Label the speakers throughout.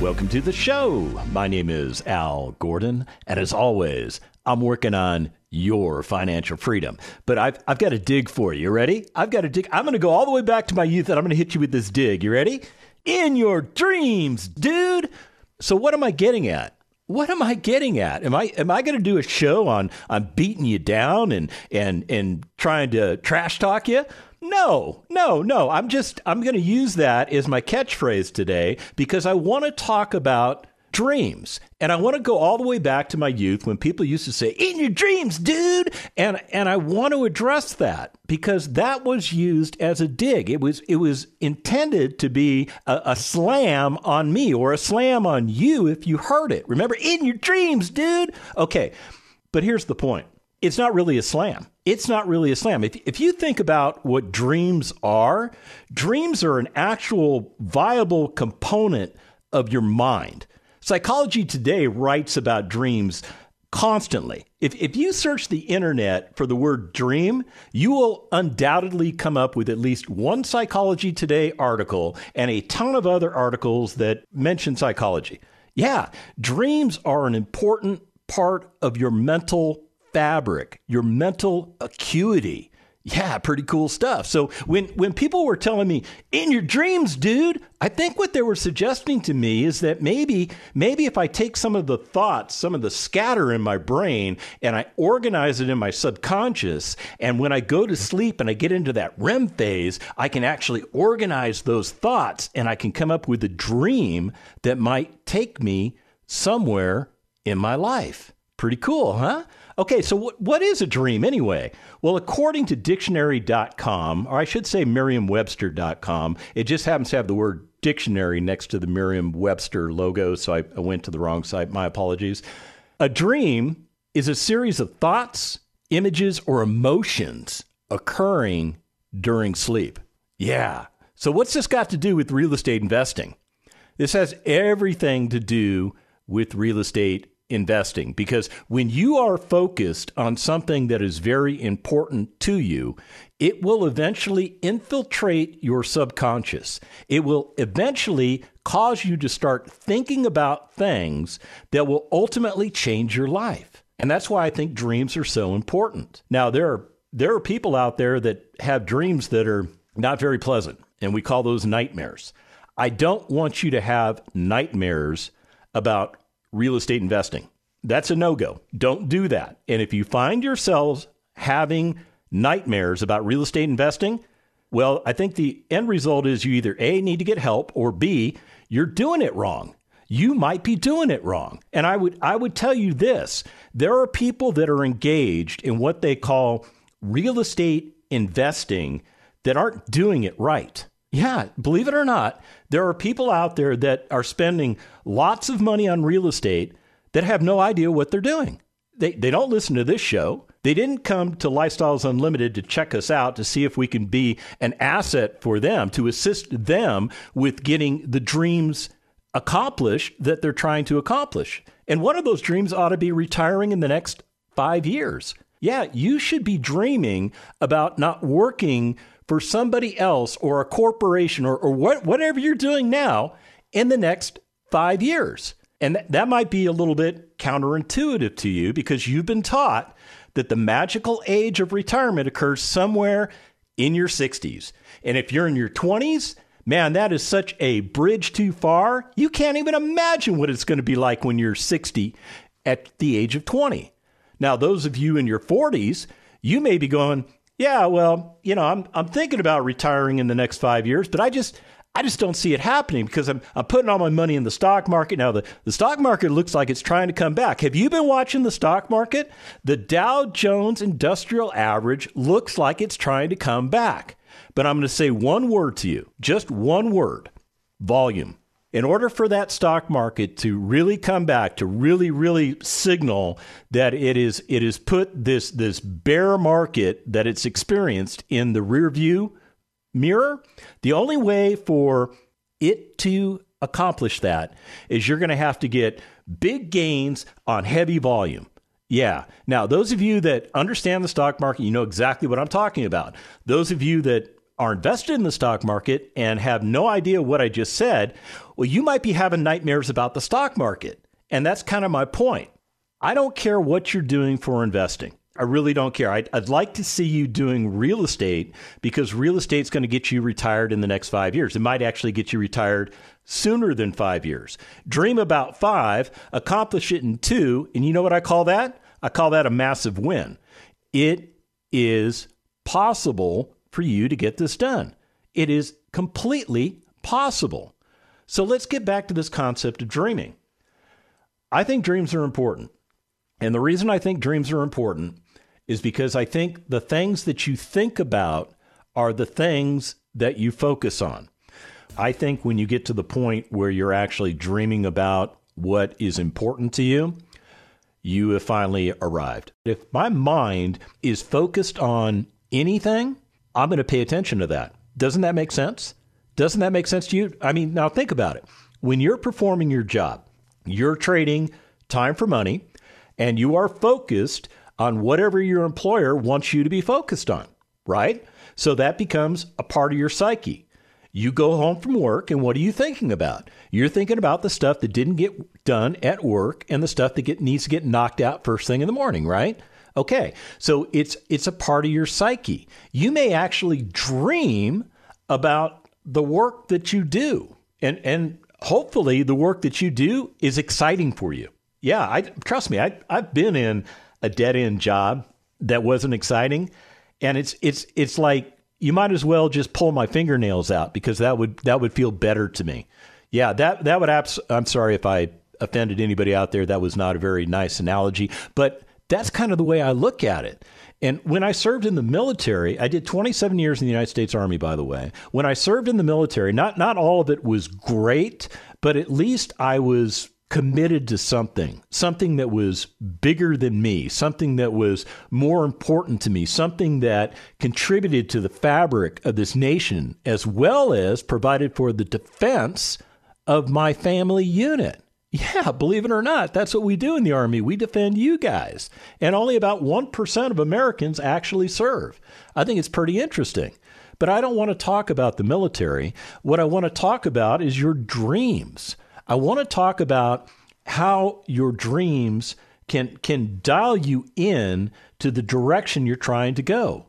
Speaker 1: Welcome to the show. My name is Al Gordon, and as always, I'm working on your financial freedom. But I've, I've got a dig for you. You ready? I've got a dig. I'm going to go all the way back to my youth, and I'm going to hit you with this dig. You ready? In your dreams, dude. So, what am I getting at? What am I getting at? Am I am I going to do a show on on beating you down and and and trying to trash talk you? No, no, no. I'm just, I'm going to use that as my catchphrase today because I want to talk about dreams. And I want to go all the way back to my youth when people used to say, in your dreams, dude. And, and I want to address that because that was used as a dig. It was, it was intended to be a, a slam on me or a slam on you if you heard it. Remember, in your dreams, dude. Okay. But here's the point it's not really a slam. It's not really a slam. If, if you think about what dreams are, dreams are an actual viable component of your mind. Psychology Today writes about dreams constantly. If, if you search the internet for the word dream, you will undoubtedly come up with at least one Psychology Today article and a ton of other articles that mention psychology. Yeah, dreams are an important part of your mental fabric, your mental acuity. Yeah, pretty cool stuff. So when when people were telling me in your dreams, dude, I think what they were suggesting to me is that maybe maybe if I take some of the thoughts, some of the scatter in my brain and I organize it in my subconscious and when I go to sleep and I get into that REM phase, I can actually organize those thoughts and I can come up with a dream that might take me somewhere in my life. Pretty cool, huh? Okay, so what, what is a dream anyway? Well, according to dictionary.com, or I should say merriam-webster.com, it just happens to have the word dictionary next to the Merriam-Webster logo, so I, I went to the wrong site. My apologies. A dream is a series of thoughts, images, or emotions occurring during sleep. Yeah. So what's this got to do with real estate investing? This has everything to do with real estate investing because when you are focused on something that is very important to you, it will eventually infiltrate your subconscious. It will eventually cause you to start thinking about things that will ultimately change your life. And that's why I think dreams are so important. Now there are there are people out there that have dreams that are not very pleasant, and we call those nightmares. I don't want you to have nightmares about real estate investing. That's a no go. Don't do that. And if you find yourselves having nightmares about real estate investing, well, I think the end result is you either A, need to get help, or B, you're doing it wrong. You might be doing it wrong. And I would I would tell you this. There are people that are engaged in what they call real estate investing that aren't doing it right. Yeah, believe it or not, there are people out there that are spending lots of money on real estate that have no idea what they're doing. They, they don't listen to this show. They didn't come to Lifestyles Unlimited to check us out to see if we can be an asset for them, to assist them with getting the dreams accomplished that they're trying to accomplish. And one of those dreams ought to be retiring in the next five years. Yeah, you should be dreaming about not working for somebody else or a corporation or, or what, whatever you're doing now in the next five years. And th- that might be a little bit counterintuitive to you because you've been taught that the magical age of retirement occurs somewhere in your 60s. And if you're in your 20s, man, that is such a bridge too far. You can't even imagine what it's going to be like when you're 60 at the age of 20. Now, those of you in your 40s, you may be going, yeah, well, you know, I'm I'm thinking about retiring in the next 5 years, but I just I just don't see it happening because I'm, I'm putting all my money in the stock market. Now, the, the stock market looks like it's trying to come back. Have you been watching the stock market? The Dow Jones Industrial Average looks like it's trying to come back. But I'm going to say one word to you, just one word volume. In order for that stock market to really come back, to really, really signal that it is it is put this this bear market that it's experienced in the rear view mirror, the only way for it to accomplish that is you're going to have to get big gains on heavy volume. Yeah. Now, those of you that understand the stock market, you know exactly what I'm talking about. Those of you that are invested in the stock market and have no idea what I just said, well, you might be having nightmares about the stock market. And that's kind of my point. I don't care what you're doing for investing. I really don't care. I'd, I'd, like to see you doing real estate because real estate's going to get you retired in the next five years. It might actually get you retired sooner than five years. Dream about five, accomplish it in two, and you know what I call that? I call that a massive win. It is possible for you to get this done. It is completely possible. So let's get back to this concept of dreaming. I think dreams are important. And the reason I think dreams are important is because I think the things that you think about are the things that you focus on. I think when you get to the point where you're actually dreaming about what is important to you, you have finally arrived. If my mind is focused on anything, I'm going to pay attention to that. Doesn't that make sense? Doesn't that make sense to you? I mean, now think about it. When you're performing your job, you're trading time for money, and you are focused on whatever your employer wants you to be focused on, right? So that becomes a part of your psyche. You go home from work, and what are you thinking about? You're thinking about the stuff that didn't get done at work and the stuff that get, needs to get knocked out first thing in the morning, right? Okay, so it's it's a part of your psyche. You may actually dream about the work that you do, and and hopefully the work that you do is exciting for you. Yeah, I trust me. I I've been in a dead end job that wasn't exciting, and it's it's it's like you might as well just pull my fingernails out because that would that would feel better to me. Yeah, that that would abs- I'm sorry if I offended anybody out there. That was not a very nice analogy, but that's kind of the way I look at it. And when I served in the military, I did 27 years in the United States Army, by the way. When I served in the military, not not all of it was great, but at least I was committed to something, something that was bigger than me, something that was more important to me, something that contributed to the fabric of this nation, as well as provided for the defense of my family unit. Yeah, believe it or not, that's what we do in the Army. We defend you guys. And only about 1% of Americans actually serve. I think it's pretty interesting. But I don't want to talk about the military. What I want to talk about is your dreams. I want to talk about how your dreams can can dial you in to the direction you're trying to go.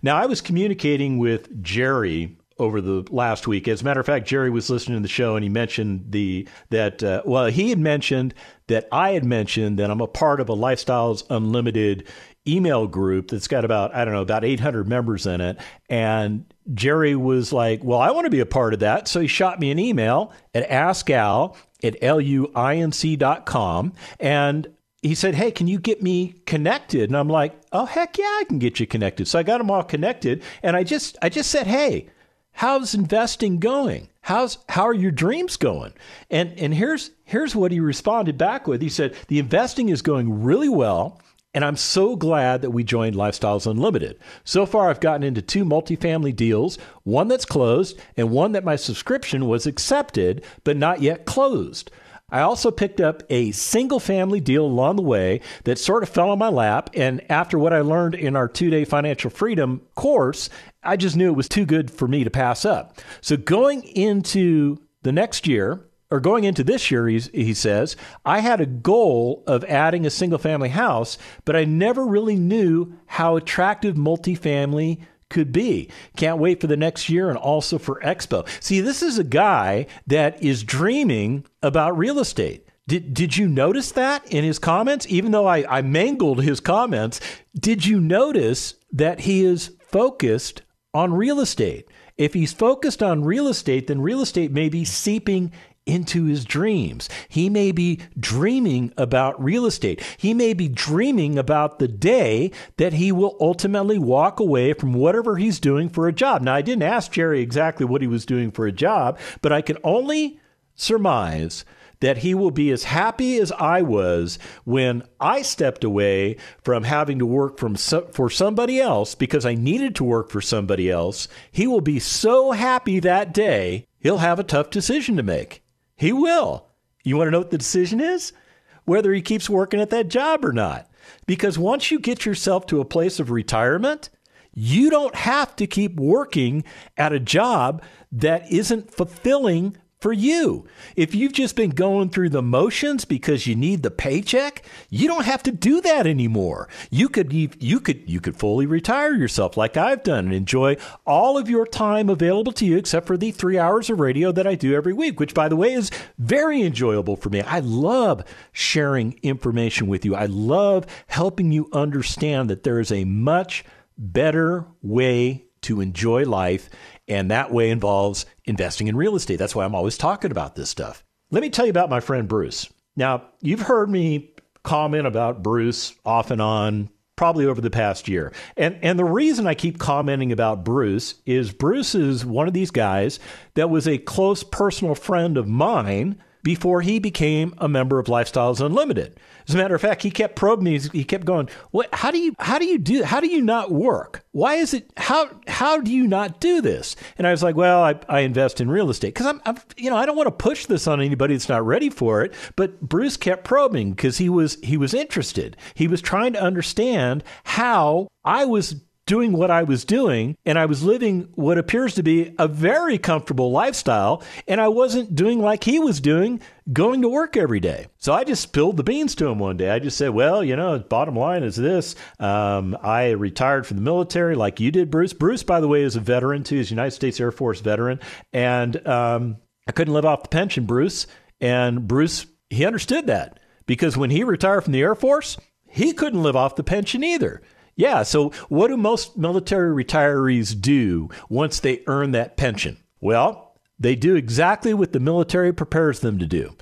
Speaker 1: Now, I was communicating with Jerry over the last week. As a matter of fact, Jerry was listening to the show and he mentioned the that uh, well, he had mentioned that I had mentioned that I'm a part of a Lifestyles Unlimited email group that's got about I don't know about 800 members in it and Jerry was like, Well, I want to be a part of that. So he shot me an email at askal at luinc.com. And he said, Hey, can you get me connected? And I'm like, Oh, heck yeah, I can get you connected. So I got them all connected. And I just, I just said, Hey, how's investing going? How's, how are your dreams going? And, and here's, here's what he responded back with. He said, The investing is going really well. And I'm so glad that we joined Lifestyles Unlimited. So far, I've gotten into two multifamily deals, one that's closed and one that my subscription was accepted, but not yet closed. I also picked up a single family deal along the way that sort of fell on my lap. And after what I learned in our two day financial freedom course, I just knew it was too good for me to pass up. So going into the next year, or going into this year, he says, I had a goal of adding a single family house, but I never really knew how attractive multifamily could be. Can't wait for the next year and also for Expo. See, this is a guy that is dreaming about real estate. Did, did you notice that in his comments? Even though I, I mangled his comments, did you notice that he is focused on real estate? If he's focused on real estate, then real estate may be seeping into his dreams. He may be dreaming about real estate. He may be dreaming about the day that he will ultimately walk away from whatever he's doing for a job. Now, I didn't ask Jerry exactly what he was doing for a job, but I can only surmise that he will be as happy as I was when I stepped away from having to work from for somebody else because I needed to work for somebody else. He will be so happy that day, he'll have a tough decision to make. He will. You want to know what the decision is? Whether he keeps working at that job or not. Because once you get yourself to a place of retirement, you don't have to keep working at a job that isn't fulfilling for you. If you've just been going through the motions because you need the paycheck, you don't have to do that anymore. You could you could you could fully retire yourself like I've done and enjoy all of your time available to you except for the 3 hours of radio that I do every week, which by the way is very enjoyable for me. I love sharing information with you. I love helping you understand that there is a much better way to enjoy life and that way involves investing in real estate. That's why I'm always talking about this stuff. Let me tell you about my friend Bruce. Now, you've heard me comment about Bruce off and on probably over the past year. And and the reason I keep commenting about Bruce is Bruce is one of these guys that was a close personal friend of mine before he became a member of Lifestyles Unlimited. As a matter of fact, he kept probing me. He kept going, "What? How do you? How do you do? How do you not work? Why is it? How? How do you not do this?" And I was like, "Well, I, I invest in real estate because I'm, I'm, you know, I don't want to push this on anybody that's not ready for it." But Bruce kept probing because he was he was interested. He was trying to understand how I was doing what I was doing, and I was living what appears to be a very comfortable lifestyle, and I wasn't doing like he was doing, going to work every day. So I just spilled the beans to him one day. I just said, Well, you know, bottom line is this um, I retired from the military like you did, Bruce. Bruce, by the way, is a veteran too, he's a United States Air Force veteran, and um, I couldn't live off the pension, Bruce. And Bruce, he understood that because when he retired from the Air Force, he couldn't live off the pension either. Yeah. So, what do most military retirees do once they earn that pension? Well, they do exactly what the military prepares them to do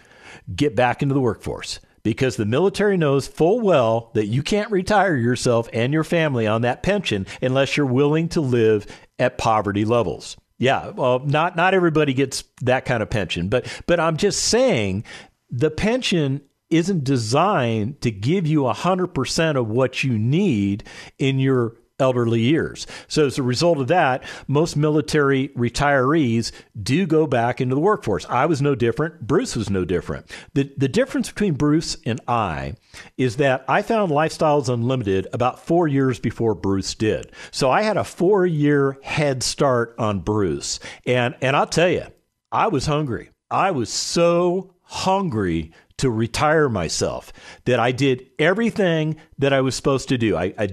Speaker 1: get back into the workforce because the military knows full well that you can't retire yourself and your family on that pension unless you're willing to live at poverty levels. Yeah, well, not not everybody gets that kind of pension, but but I'm just saying the pension isn't designed to give you 100% of what you need in your elderly years. So, as a result of that, most military retirees do go back into the workforce. I was no different. Bruce was no different. The, the difference between Bruce and I is that I found Lifestyles Unlimited about four years before Bruce did. So, I had a four year head start on Bruce. And, and I'll tell you, I was hungry. I was so hungry to retire myself, that I did everything that I was supposed to do. I, I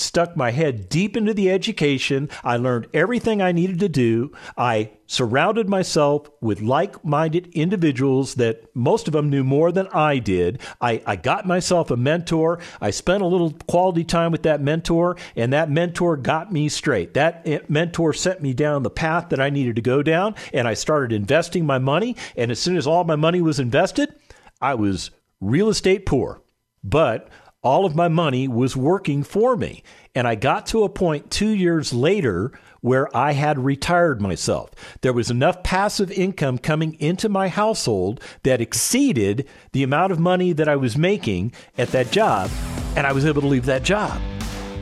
Speaker 1: stuck my head deep into the education. I learned everything I needed to do. I surrounded myself with like minded individuals that most of them knew more than I did. I, I got myself a mentor. I spent a little quality time with that mentor, and that mentor got me straight. That eh, mentor sent me down the path that I needed to go down, and I started investing my money. And as soon as all my money was invested, I was real estate poor, but all of my money was working for me. And I got to a point two years later where I had retired myself. There was enough passive income coming into my household that exceeded the amount of money that I was making at that job, and I was able to leave that job.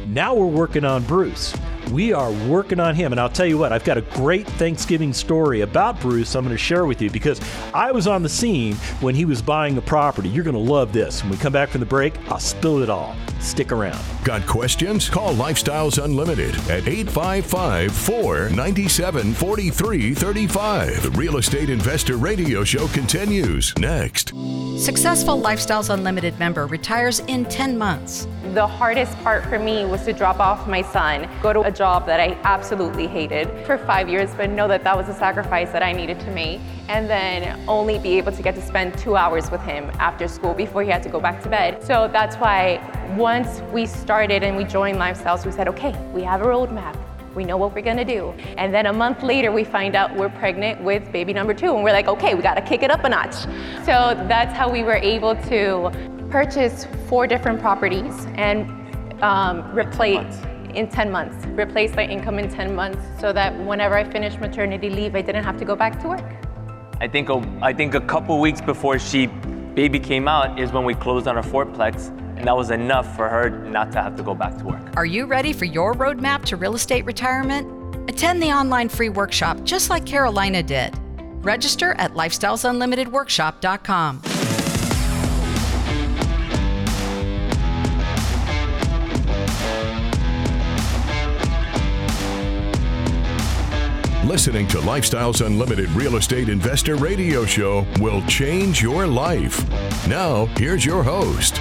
Speaker 1: Now we're working on Bruce. We are working on him. And I'll tell you what, I've got a great Thanksgiving story about Bruce I'm going to share with you because I was on the scene when he was buying a property. You're going to love this. When we come back from the break, I'll spill it all. Stick around.
Speaker 2: Got questions? Call Lifestyles Unlimited at 855 497 4335. The Real Estate Investor Radio Show continues next.
Speaker 3: Successful Lifestyles Unlimited member retires in 10 months.
Speaker 4: The hardest part for me was to drop off my son, go to a job that I absolutely hated for five years, but know that that was a sacrifice that I needed to make, and then only be able to get to spend two hours with him after school before he had to go back to bed. So that's why once we started and we joined Lifestyles, we said, okay, we have a roadmap. We know what we're gonna do. And then a month later, we find out we're pregnant with baby number two. And we're like, okay, we gotta kick it up a notch. So that's how we were able to purchase four different properties and um, replace in 10 months, replace my income in 10 months so that whenever I finished maternity leave, I didn't have to go back to work.
Speaker 5: I think a, I think a couple weeks before she baby came out is when we closed on our fourplex, and that was enough for her not to have to go back to work.
Speaker 3: Are you ready for your roadmap to real estate retirement? Attend the online free workshop just like Carolina did. Register at lifestylesunlimitedworkshop.com.
Speaker 2: Listening to Lifestyles Unlimited Real Estate Investor Radio Show will change your life. Now, here's your host.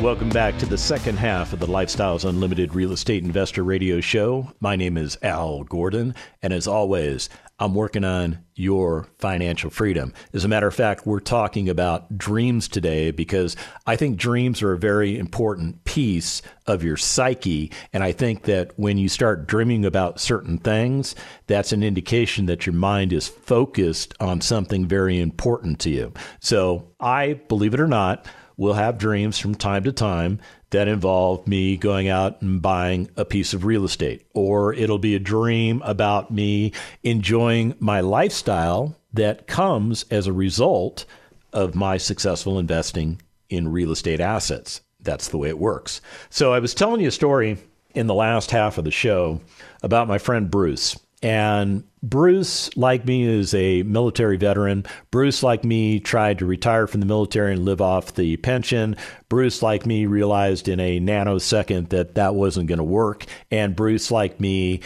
Speaker 1: Welcome back to the second half of the Lifestyles Unlimited Real Estate Investor Radio Show. My name is Al Gordon, and as always, I'm working on your financial freedom. As a matter of fact, we're talking about dreams today because I think dreams are a very important piece of your psyche. And I think that when you start dreaming about certain things, that's an indication that your mind is focused on something very important to you. So I, believe it or not, will have dreams from time to time that involve me going out and buying a piece of real estate, or it'll be a dream about me enjoying my lifestyle that comes as a result of my successful investing in real estate assets. That's the way it works. So I was telling you a story in the last half of the show about my friend Bruce. And Bruce, like me, is a military veteran. Bruce, like me, tried to retire from the military and live off the pension. Bruce, like me, realized in a nanosecond that that wasn't going to work. And Bruce, like me,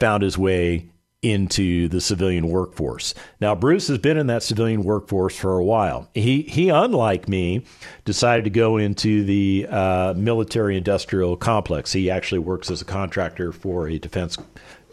Speaker 1: found his way into the civilian workforce. Now, Bruce has been in that civilian workforce for a while. He, he unlike me, decided to go into the uh, military industrial complex. He actually works as a contractor for a defense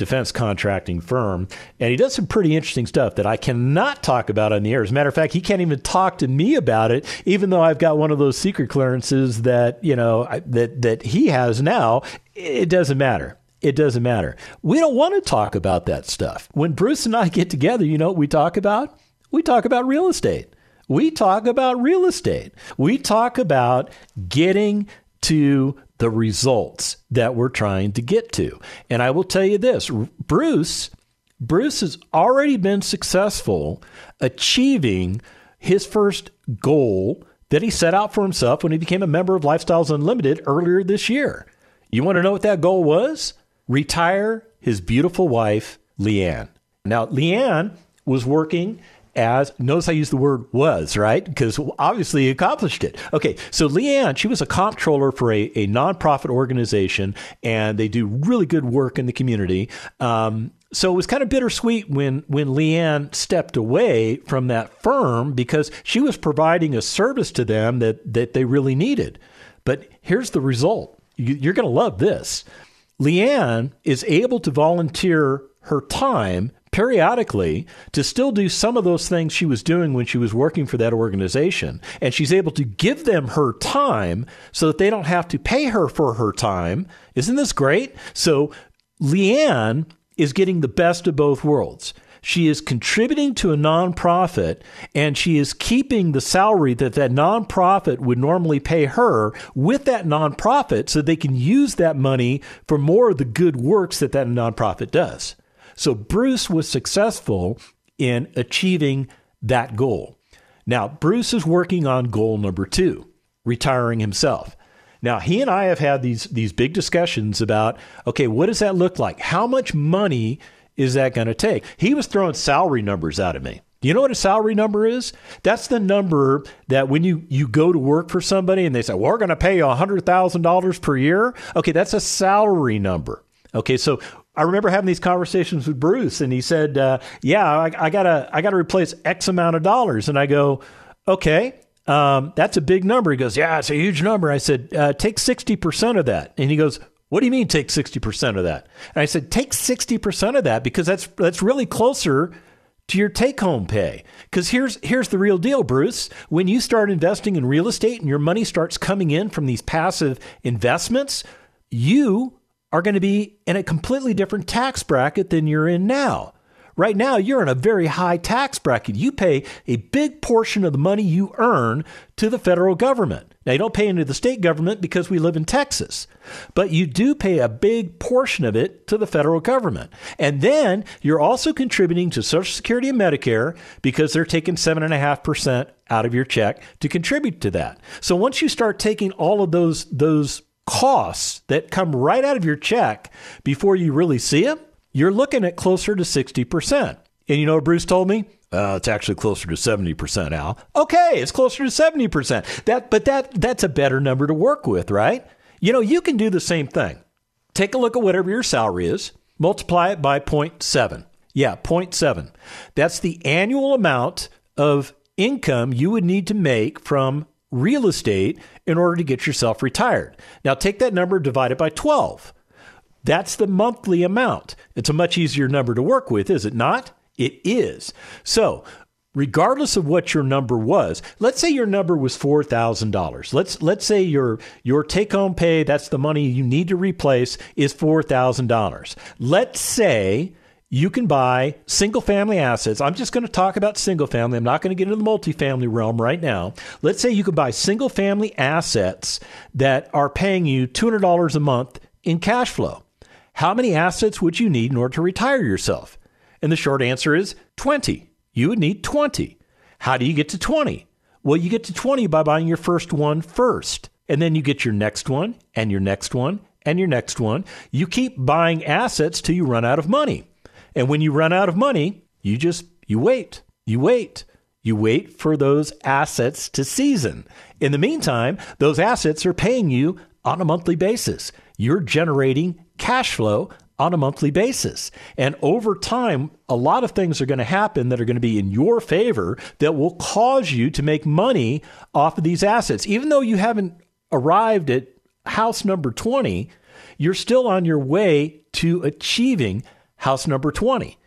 Speaker 1: defense contracting firm. And he does some pretty interesting stuff that I cannot talk about on the air. As a matter of fact, he can't even talk to me about it, even though I've got one of those secret clearances that, you know, that, that he has now. It doesn't matter. It doesn't matter. We don't want to talk about that stuff. When Bruce and I get together, you know what we talk about? We talk about real estate. We talk about real estate. We talk about getting to the results that we're trying to get to. And I will tell you this, Bruce Bruce has already been successful achieving his first goal that he set out for himself when he became a member of Lifestyles Unlimited earlier this year. You want to know what that goal was? Retire his beautiful wife, Leanne. Now, Leanne was working as notice I use the word was, right? Because obviously he accomplished it. Okay, so Leanne, she was a comptroller for a, a nonprofit organization, and they do really good work in the community. Um, so it was kind of bittersweet when when Leanne stepped away from that firm because she was providing a service to them that that they really needed. But here's the result. You, you're going to love this. Leanne is able to volunteer her time periodically to still do some of those things she was doing when she was working for that organization. And she's able to give them her time so that they don't have to pay her for her time. Isn't this great? So Leanne is getting the best of both worlds. She is contributing to a nonprofit and she is keeping the salary that that nonprofit would normally pay her with that nonprofit so they can use that money for more of the good works that that nonprofit does. So Bruce was successful in achieving that goal. Now, Bruce is working on goal number two, retiring himself. Now, he and I have had these, these big discussions about okay, what does that look like? How much money is that going to take? He was throwing salary numbers out at me. Do you know what a salary number is? That's the number that when you, you go to work for somebody and they say, well, we're going to pay you $100,000 per year. Okay, that's a salary number. Okay, so I remember having these conversations with Bruce, and he said, uh, "Yeah, I, I, gotta I gotta replace X amount of dollars." And I go, "Okay, um, that's a big number." He goes, "Yeah, it's a huge number." I said, uh, "Take sixty percent of that," and he goes. What do you mean take 60% of that? And I said, take 60% of that because that's that's really closer to your take home pay. Because here's here's the real deal, Bruce. When you start investing in real estate and your money starts coming in from these passive investments, you are going to be in a completely different tax bracket than you're in now. Right now, you're in a very high tax bracket. You pay a big portion of the money you earn to the federal government. Now, you don't pay into the state government because we live in Texas, but you do pay a big portion of it to the federal government. And then you're also contributing to Social Security and Medicare because they're taking 7.5% out of your check to contribute to that. So once you start taking all of those, those costs that come right out of your check before you really see them, you're looking at closer to 60%. And you know what Bruce told me? Uh, it's actually closer to 70%, Al. Okay, it's closer to 70%. That, but that, that's a better number to work with, right? You know, you can do the same thing. Take a look at whatever your salary is, multiply it by 0.7. Yeah, 0.7. That's the annual amount of income you would need to make from real estate in order to get yourself retired. Now, take that number, divide it by 12. That's the monthly amount. It's a much easier number to work with, is it not? It is. So, regardless of what your number was, let's say your number was $4,000. Let's let's say your your take-home pay, that's the money you need to replace is $4,000. Let's say you can buy single family assets. I'm just going to talk about single family. I'm not going to get into the multifamily realm right now. Let's say you could buy single family assets that are paying you $200 a month in cash flow. How many assets would you need in order to retire yourself? And the short answer is 20. You would need 20. How do you get to 20? Well, you get to 20 by buying your first one first. And then you get your next one, and your next one, and your next one. You keep buying assets till you run out of money. And when you run out of money, you just you wait. You wait. You wait for those assets to season. In the meantime, those assets are paying you on a monthly basis. You're generating cash flow on a monthly basis. And over time, a lot of things are going to happen that are going to be in your favor that will cause you to make money off of these assets. Even though you haven't arrived at house number 20, you're still on your way to achieving house number 20.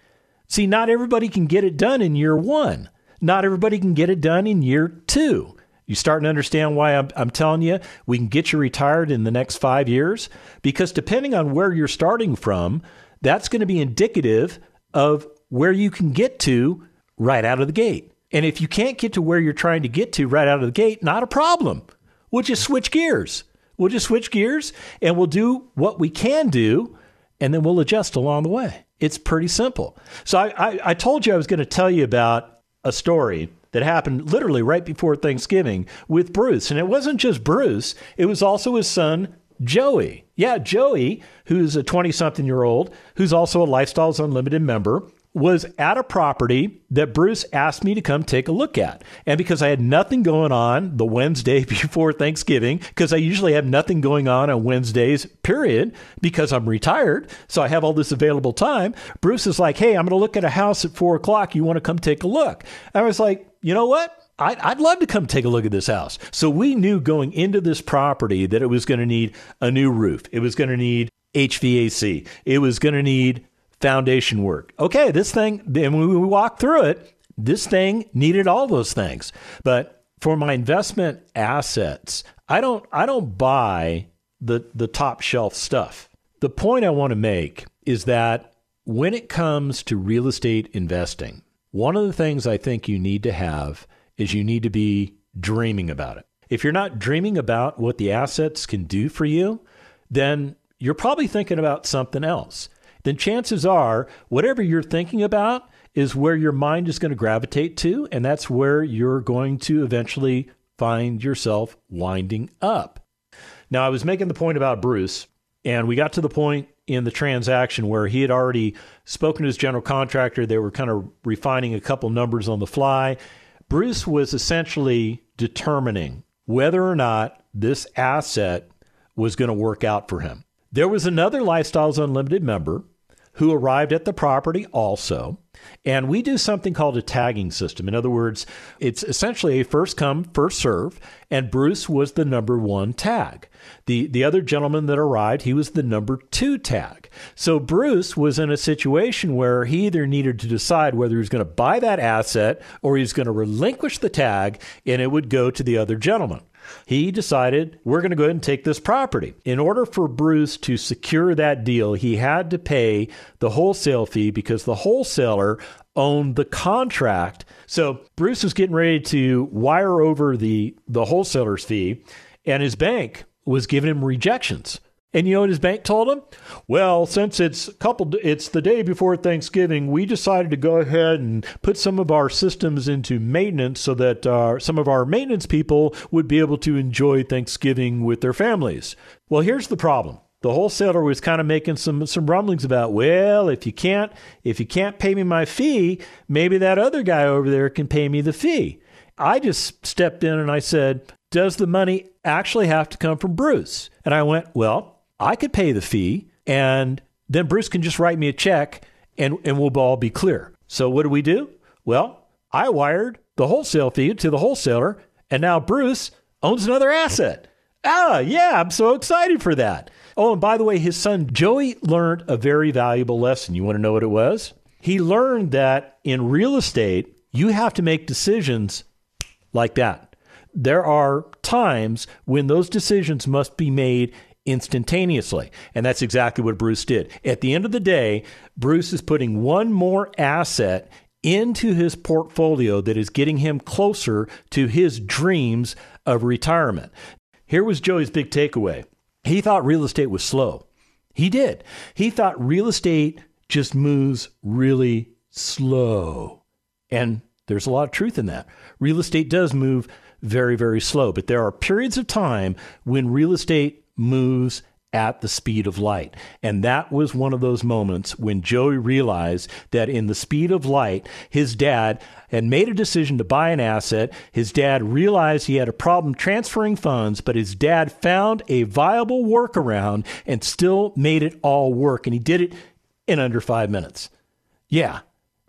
Speaker 1: See, not everybody can get it done in year one. Not everybody can get it done in year two. You starting to understand why I'm, I'm, telling you we can get you retired in the next five years? Because depending on where you're starting from, that's going to be indicative of where you can get to right out of the gate. And if you can't get to where you're trying to get to right out of the gate, not a problem. We'll just switch gears. We'll just switch gears and we'll do what we can do and then we'll adjust along the way. It's pretty simple. So I, I, I told you I was going to tell you about a story that happened literally right before Thanksgiving with Bruce. And it wasn't just Bruce, it was also his son, Joey. Yeah, Joey, who's a 20 something year old, who's also a Lifestyles Unlimited member, was at a property that Bruce asked me to come take a look at. And because I had nothing going on the Wednesday before Thanksgiving, because I usually have nothing going on on Wednesdays, period, because I'm retired. So I have all this available time. Bruce is like, hey, I'm going to look at a house at four o'clock. You want to come take a look? I was like, you know what? I'd, I'd love to come take a look at this house. So we knew going into this property that it was going to need a new roof. It was going to need HVAC. It was going to need foundation work. Okay, this thing, and we walked through it, this thing needed all those things. But for my investment assets, I don't I don't buy the the top shelf stuff. The point I want to make is that when it comes to real estate investing, one of the things I think you need to have is you need to be dreaming about it. If you're not dreaming about what the assets can do for you, then you're probably thinking about something else. Then chances are, whatever you're thinking about is where your mind is going to gravitate to, and that's where you're going to eventually find yourself winding up. Now, I was making the point about Bruce, and we got to the point in the transaction where he had already spoken to his general contractor. They were kind of refining a couple numbers on the fly. Bruce was essentially determining whether or not this asset was going to work out for him. There was another Lifestyles Unlimited member who arrived at the property also. And we do something called a tagging system. In other words, it's essentially a first come, first serve. And Bruce was the number one tag. The, the other gentleman that arrived, he was the number two tag. So Bruce was in a situation where he either needed to decide whether he was going to buy that asset or he was going to relinquish the tag and it would go to the other gentleman he decided we're going to go ahead and take this property. In order for Bruce to secure that deal, he had to pay the wholesale fee because the wholesaler owned the contract. So Bruce was getting ready to wire over the the wholesaler's fee, and his bank was giving him rejections. And you know what his bank told him? Well, since it's coupled, it's the day before Thanksgiving, we decided to go ahead and put some of our systems into maintenance so that uh, some of our maintenance people would be able to enjoy Thanksgiving with their families. Well, here's the problem. The wholesaler was kind of making some some rumblings about, well, if you can't if you can't pay me my fee, maybe that other guy over there can pay me the fee. I just stepped in and I said, does the money actually have to come from Bruce? And I went, well, I could pay the fee and then Bruce can just write me a check and, and we'll all be clear. So what do we do? Well, I wired the wholesale fee to the wholesaler and now Bruce owns another asset. Ah, yeah, I'm so excited for that. Oh, and by the way, his son Joey learned a very valuable lesson. You want to know what it was? He learned that in real estate, you have to make decisions like that. There are times when those decisions must be made instantaneously. And that's exactly what Bruce did. At the end of the day, Bruce is putting one more asset into his portfolio that is getting him closer to his dreams of retirement. Here was Joey's big takeaway. He thought real estate was slow. He did. He thought real estate just moves really slow. And there's a lot of truth in that. Real estate does move very, very slow, but there are periods of time when real estate moves at the speed of light. And that was one of those moments when Joey realized that in the speed of light, his dad had made a decision to buy an asset. His dad realized he had a problem transferring funds, but his dad found a viable workaround and still made it all work. And he did it in under five minutes. Yeah.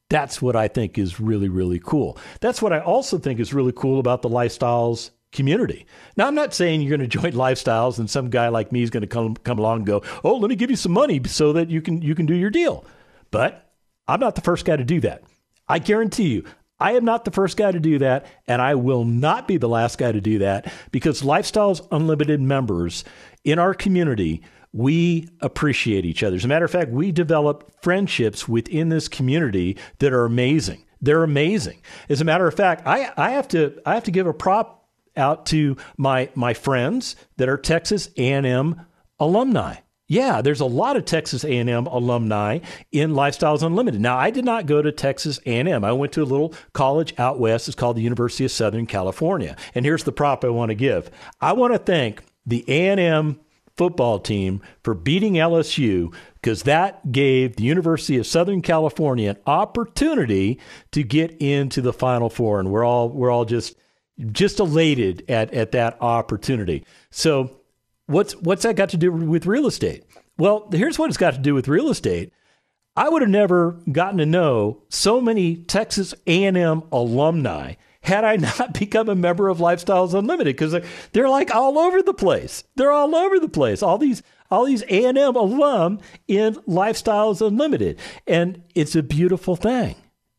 Speaker 1: That's what I think is really, really cool. That's what I also think is really cool about the lifestyles community. Now, I'm not saying you're going to join lifestyles and some guy like me is going to come come along and go, "Oh, let me give you some money so that you can you can do your deal." But I'm not the first guy to do that. I guarantee you, I am not the first guy to do that, and I will not be the last guy to do that because Lifestyles Unlimited members in our community, we appreciate each other. As a matter of fact, we develop friendships within this community that are amazing. They're amazing. As a matter of fact, I, I have to I have to give a prop out to my my friends that are Texas A&M alumni. Yeah, there's a lot of Texas A&M alumni in Lifestyles Unlimited. Now, I did not go to Texas A&M. I went to a little college out west. It's called the University of Southern California. And here's the prop I want to give. I want to thank the A&M football team for beating LSU because that gave the University of Southern California an opportunity to get into the Final Four, and we're all we're all just just elated at, at that opportunity. So what's what's that got to do with real estate? Well, here's what it's got to do with real estate. I would have never gotten to know so many Texas A&M alumni had I not become a member of Lifestyles Unlimited because they're, like all over the place. They're all over the place. All these all these A&M alum in Lifestyles Unlimited, and it's a beautiful thing.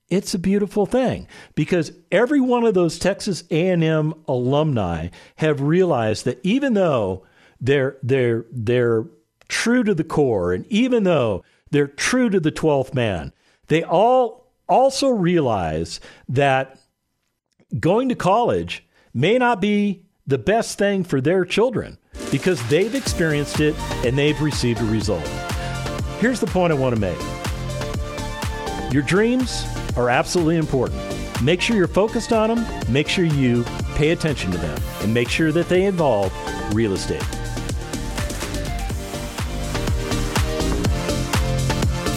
Speaker 1: It's a beautiful thing because every one of those Texas A&M alumni have realized that even though they're they're they're true to the core and even though they're true to the 12th man, they all also realize that going to college may not be the best thing for their children because they've experienced it and they've received a result. Here's the point I want to make. Your dreams are absolutely important. Make sure you're focused on them, make sure you pay attention to them, and make sure that they involve real estate.